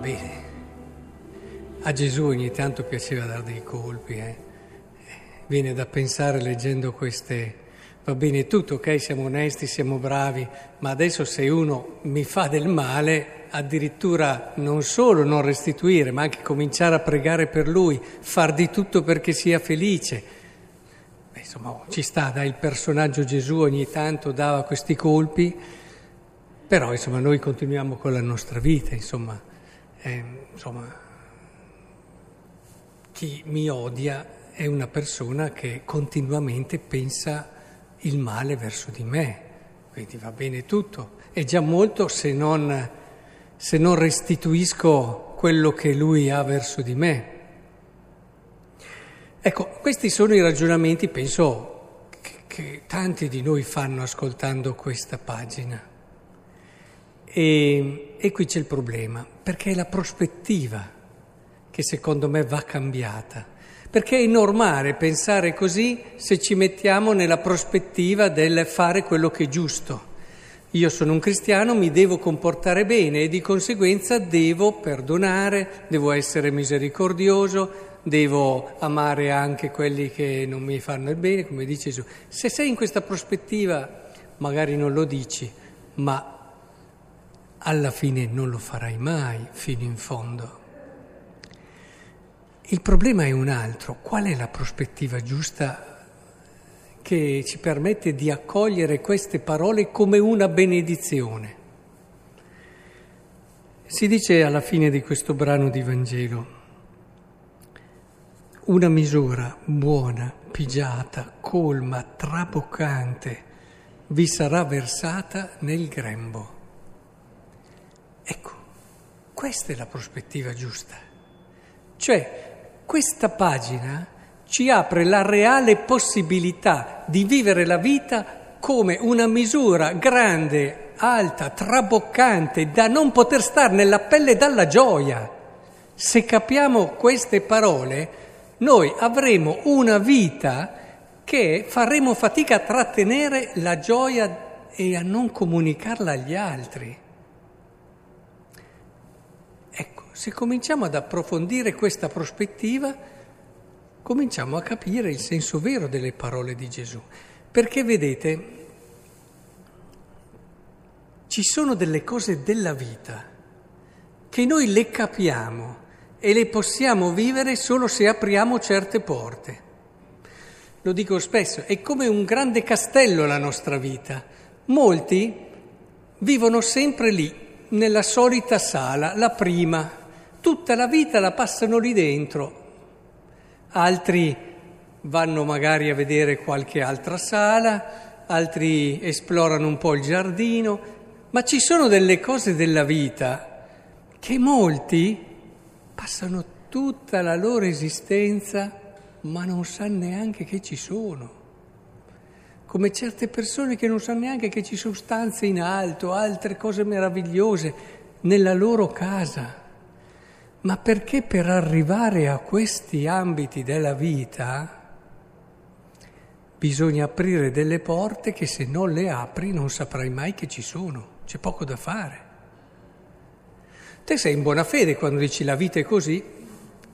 Bene. A Gesù ogni tanto piaceva dare dei colpi, eh. Viene da pensare leggendo queste. Va bene tutto, ok, siamo onesti, siamo bravi, ma adesso se uno mi fa del male, addirittura non solo non restituire, ma anche cominciare a pregare per lui, far di tutto perché sia felice. Beh, insomma, ci sta, dai, il personaggio Gesù ogni tanto dava questi colpi, però insomma noi continuiamo con la nostra vita, insomma, eh, insomma chi mi odia è una persona che continuamente pensa il male verso di me, quindi va bene tutto. È già molto se non, se non restituisco quello che lui ha verso di me. Ecco, questi sono i ragionamenti, penso, che, che tanti di noi fanno ascoltando questa pagina. E, e qui c'è il problema, perché è la prospettiva che secondo me va cambiata, perché è normale pensare così se ci mettiamo nella prospettiva del fare quello che è giusto. Io sono un cristiano, mi devo comportare bene e di conseguenza devo perdonare, devo essere misericordioso, devo amare anche quelli che non mi fanno il bene, come dice Gesù. Se sei in questa prospettiva, magari non lo dici, ma alla fine non lo farai mai fino in fondo. Il problema è un altro, qual è la prospettiva giusta che ci permette di accogliere queste parole come una benedizione? Si dice alla fine di questo brano di Vangelo, una misura buona, pigiata, colma, traboccante vi sarà versata nel grembo. Questa è la prospettiva giusta. Cioè, questa pagina ci apre la reale possibilità di vivere la vita come una misura grande, alta, traboccante, da non poter stare nella pelle dalla gioia. Se capiamo queste parole, noi avremo una vita che faremo fatica a trattenere la gioia e a non comunicarla agli altri. Se cominciamo ad approfondire questa prospettiva, cominciamo a capire il senso vero delle parole di Gesù. Perché vedete, ci sono delle cose della vita che noi le capiamo e le possiamo vivere solo se apriamo certe porte. Lo dico spesso, è come un grande castello la nostra vita. Molti vivono sempre lì, nella solita sala, la prima, tutta la vita la passano lì dentro, altri vanno magari a vedere qualche altra sala, altri esplorano un po' il giardino, ma ci sono delle cose della vita che molti passano tutta la loro esistenza ma non sanno neanche che ci sono. Come certe persone che non sanno neanche che ci sono stanze in alto, altre cose meravigliose nella loro casa ma perché per arrivare a questi ambiti della vita bisogna aprire delle porte che se non le apri non saprai mai che ci sono, c'è poco da fare. Te sei in buona fede quando dici la vita è così,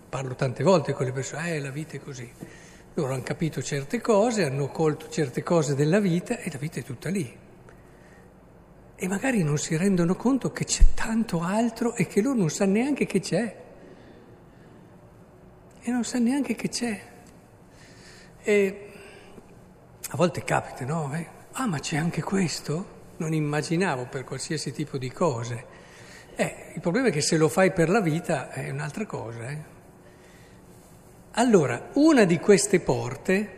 parlo tante volte con le persone, eh la vita è così. Loro hanno capito certe cose, hanno colto certe cose della vita e la vita è tutta lì. E magari non si rendono conto che c'è tanto altro e che loro non sanno neanche che c'è. E non sanno neanche che c'è. E a volte capita, no? Eh? Ah, ma c'è anche questo? Non immaginavo per qualsiasi tipo di cose. Eh, il problema è che se lo fai per la vita è un'altra cosa. Eh? Allora, una di queste porte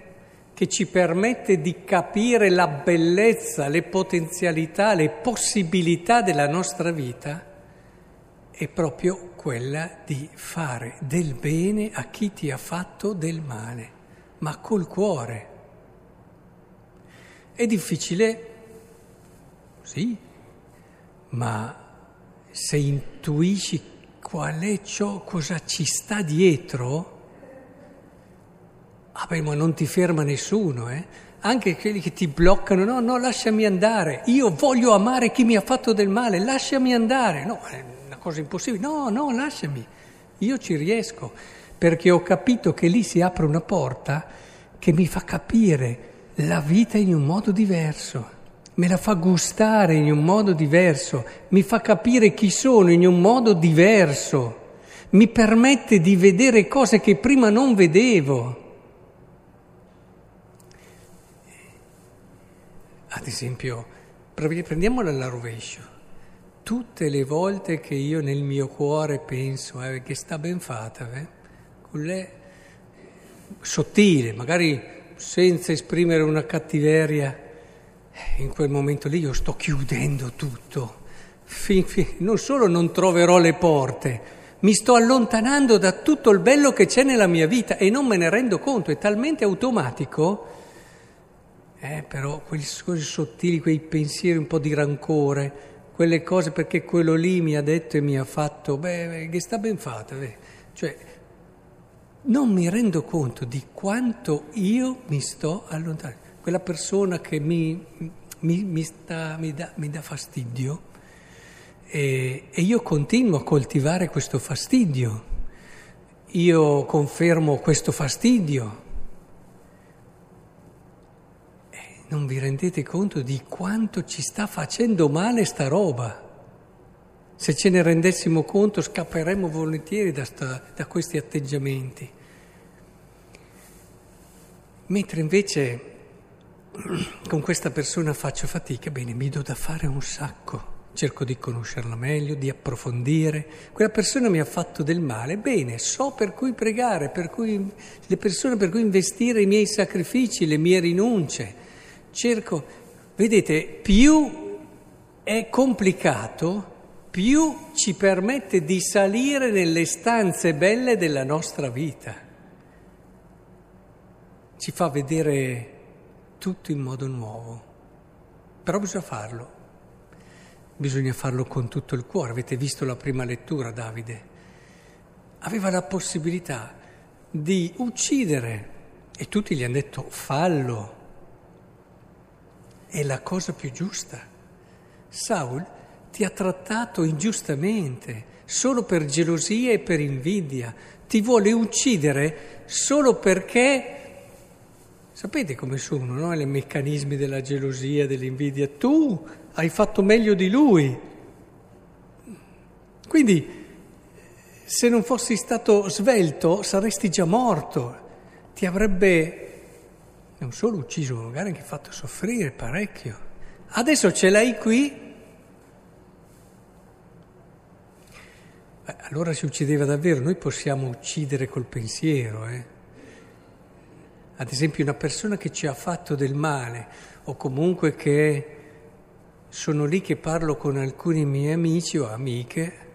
che ci permette di capire la bellezza, le potenzialità, le possibilità della nostra vita, è proprio quella di fare del bene a chi ti ha fatto del male, ma col cuore. È difficile, sì, ma se intuisci qual è ciò, cosa ci sta dietro, Ah beh, ma non ti ferma nessuno, eh? Anche quelli che ti bloccano, no, no, lasciami andare. Io voglio amare chi mi ha fatto del male, lasciami andare. No, è una cosa impossibile. No, no, lasciami, io ci riesco, perché ho capito che lì si apre una porta che mi fa capire la vita in un modo diverso, me la fa gustare in un modo diverso, mi fa capire chi sono in un modo diverso, mi permette di vedere cose che prima non vedevo. Ad esempio, prendiamola alla rovescio. Tutte le volte che io nel mio cuore penso eh, che sta ben fatta, eh, con lei sottile, magari senza esprimere una cattiveria, eh, in quel momento lì io sto chiudendo tutto. Fin, fin, non solo non troverò le porte, mi sto allontanando da tutto il bello che c'è nella mia vita e non me ne rendo conto, è talmente automatico. Eh, però quelle cose sottili, quei pensieri un po' di rancore, quelle cose perché quello lì mi ha detto e mi ha fatto, beh, che sta ben fatta, beh. cioè non mi rendo conto di quanto io mi sto allontanando. Quella persona che mi, mi, mi, sta, mi dà, dà, fastidio e, e io continuo a coltivare questo fastidio. Io confermo questo fastidio. E non vi rendete conto di quanto ci sta facendo male sta roba. Se ce ne rendessimo conto scapperemmo volentieri da, sta, da questi atteggiamenti. Mentre invece con questa persona faccio fatica, bene, mi do da fare un sacco, cerco di conoscerla meglio, di approfondire. Quella persona mi ha fatto del male, bene, so per cui pregare, per cui, le persone per cui investire i miei sacrifici, le mie rinunce. Cerco, vedete, più è complicato, più ci permette di salire nelle stanze belle della nostra vita. Ci fa vedere tutto in modo nuovo. Però bisogna farlo. Bisogna farlo con tutto il cuore. Avete visto la prima lettura, Davide? Aveva la possibilità di uccidere e tutti gli hanno detto fallo. È la cosa più giusta. Saul ti ha trattato ingiustamente, solo per gelosia e per invidia, ti vuole uccidere solo perché... Sapete come sono, no? I meccanismi della gelosia, dell'invidia. Tu hai fatto meglio di lui. Quindi, se non fossi stato svelto, saresti già morto. Ti avrebbe non solo ucciso, magari anche fatto soffrire parecchio. Adesso ce l'hai qui allora si uccideva davvero, noi possiamo uccidere col pensiero. Eh? Ad esempio una persona che ci ha fatto del male o comunque che sono lì che parlo con alcuni miei amici o amiche,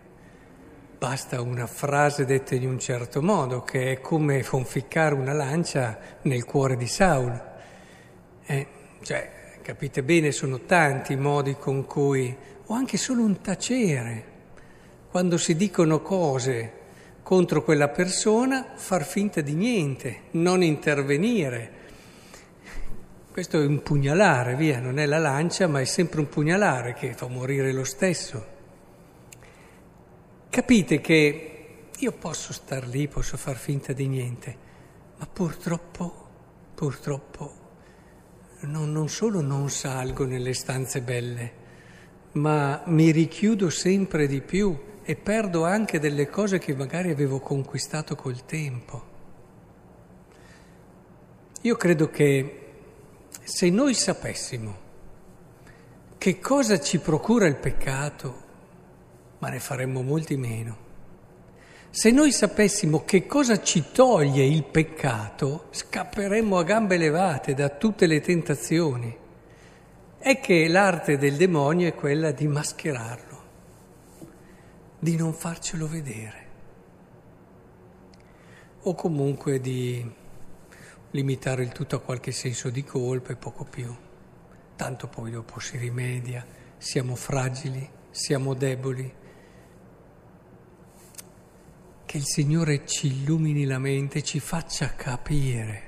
basta una frase detta in un certo modo che è come conficcare una lancia nel cuore di Saul. Eh, cioè, capite bene, sono tanti i modi con cui, o anche solo un tacere quando si dicono cose contro quella persona, far finta di niente, non intervenire. Questo è un pugnalare, via, non è la lancia, ma è sempre un pugnalare che fa morire lo stesso. Capite che io posso star lì, posso far finta di niente, ma purtroppo, purtroppo, non, non solo non salgo nelle stanze belle, ma mi richiudo sempre di più e perdo anche delle cose che magari avevo conquistato col tempo. Io credo che se noi sapessimo che cosa ci procura il peccato, ma ne faremmo molti meno. Se noi sapessimo che cosa ci toglie il peccato, scapperemmo a gambe levate da tutte le tentazioni. È che l'arte del demonio è quella di mascherarlo di non farcelo vedere o comunque di limitare il tutto a qualche senso di colpa e poco più. Tanto poi dopo si rimedia, siamo fragili, siamo deboli. Che il Signore ci illumini la mente, ci faccia capire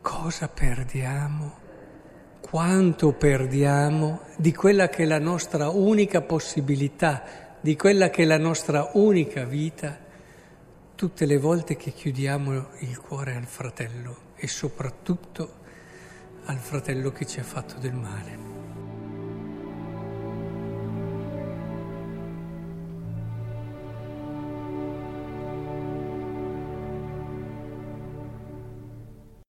cosa perdiamo, quanto perdiamo di quella che è la nostra unica possibilità di quella che è la nostra unica vita tutte le volte che chiudiamo il cuore al fratello e soprattutto al fratello che ci ha fatto del male.